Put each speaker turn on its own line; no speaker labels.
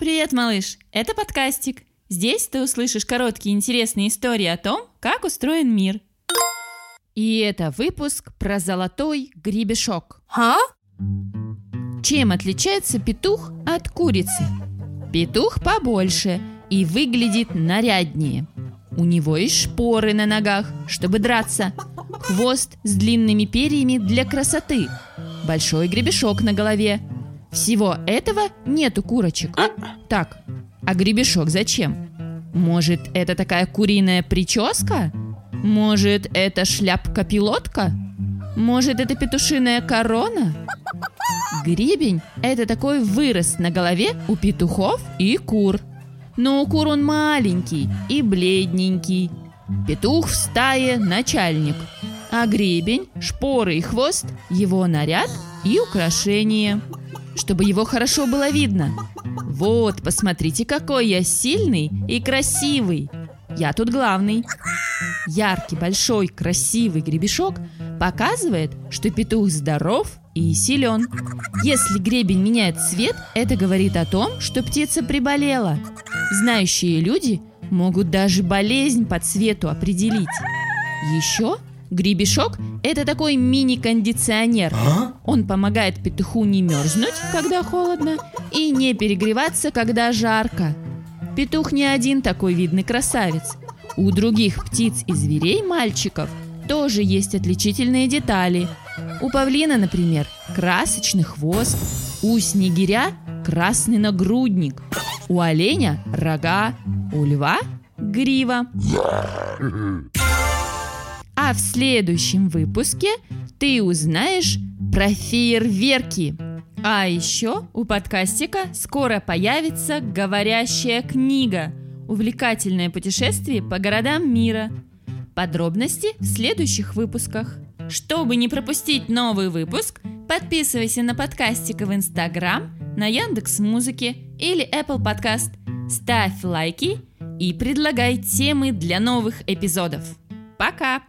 Привет, малыш! Это подкастик. Здесь ты услышишь короткие интересные истории о том, как устроен мир. И это выпуск про золотой гребешок.
А?
Чем отличается петух от курицы? Петух побольше и выглядит наряднее. У него есть шпоры на ногах, чтобы драться. Хвост с длинными перьями для красоты. Большой гребешок на голове. Всего этого нет у курочек. Так, а гребешок зачем? Может, это такая куриная прическа? Может, это шляпка-пилотка? Может, это петушиная корона? Гребень – это такой вырос на голове у петухов и кур. Но у кур он маленький и бледненький. Петух в стае – начальник. А гребень, шпоры и хвост – его наряд и украшение. Чтобы его хорошо было видно. Вот, посмотрите, какой я сильный и красивый. Я тут главный. Яркий, большой, красивый гребешок показывает, что петух здоров и силен. Если гребень меняет цвет, это говорит о том, что птица приболела. Знающие люди могут даже болезнь по цвету определить. Еще гребешок – это такой мини-кондиционер. Он помогает петуху не мерзнуть, когда холодно, и не перегреваться, когда жарко. Петух не один такой видный красавец. У других птиц и зверей мальчиков тоже есть отличительные детали. У павлина, например, красочный хвост, у снегиря красный нагрудник, у оленя рога, у льва грива. А в следующем выпуске ты узнаешь про фейерверки. А еще у подкастика скоро появится говорящая книга «Увлекательное путешествие по городам мира». Подробности в следующих выпусках. Чтобы не пропустить новый выпуск, подписывайся на подкастика в Инстаграм, на Яндекс Музыке или Apple Podcast. Ставь лайки и предлагай темы для новых эпизодов. Пока!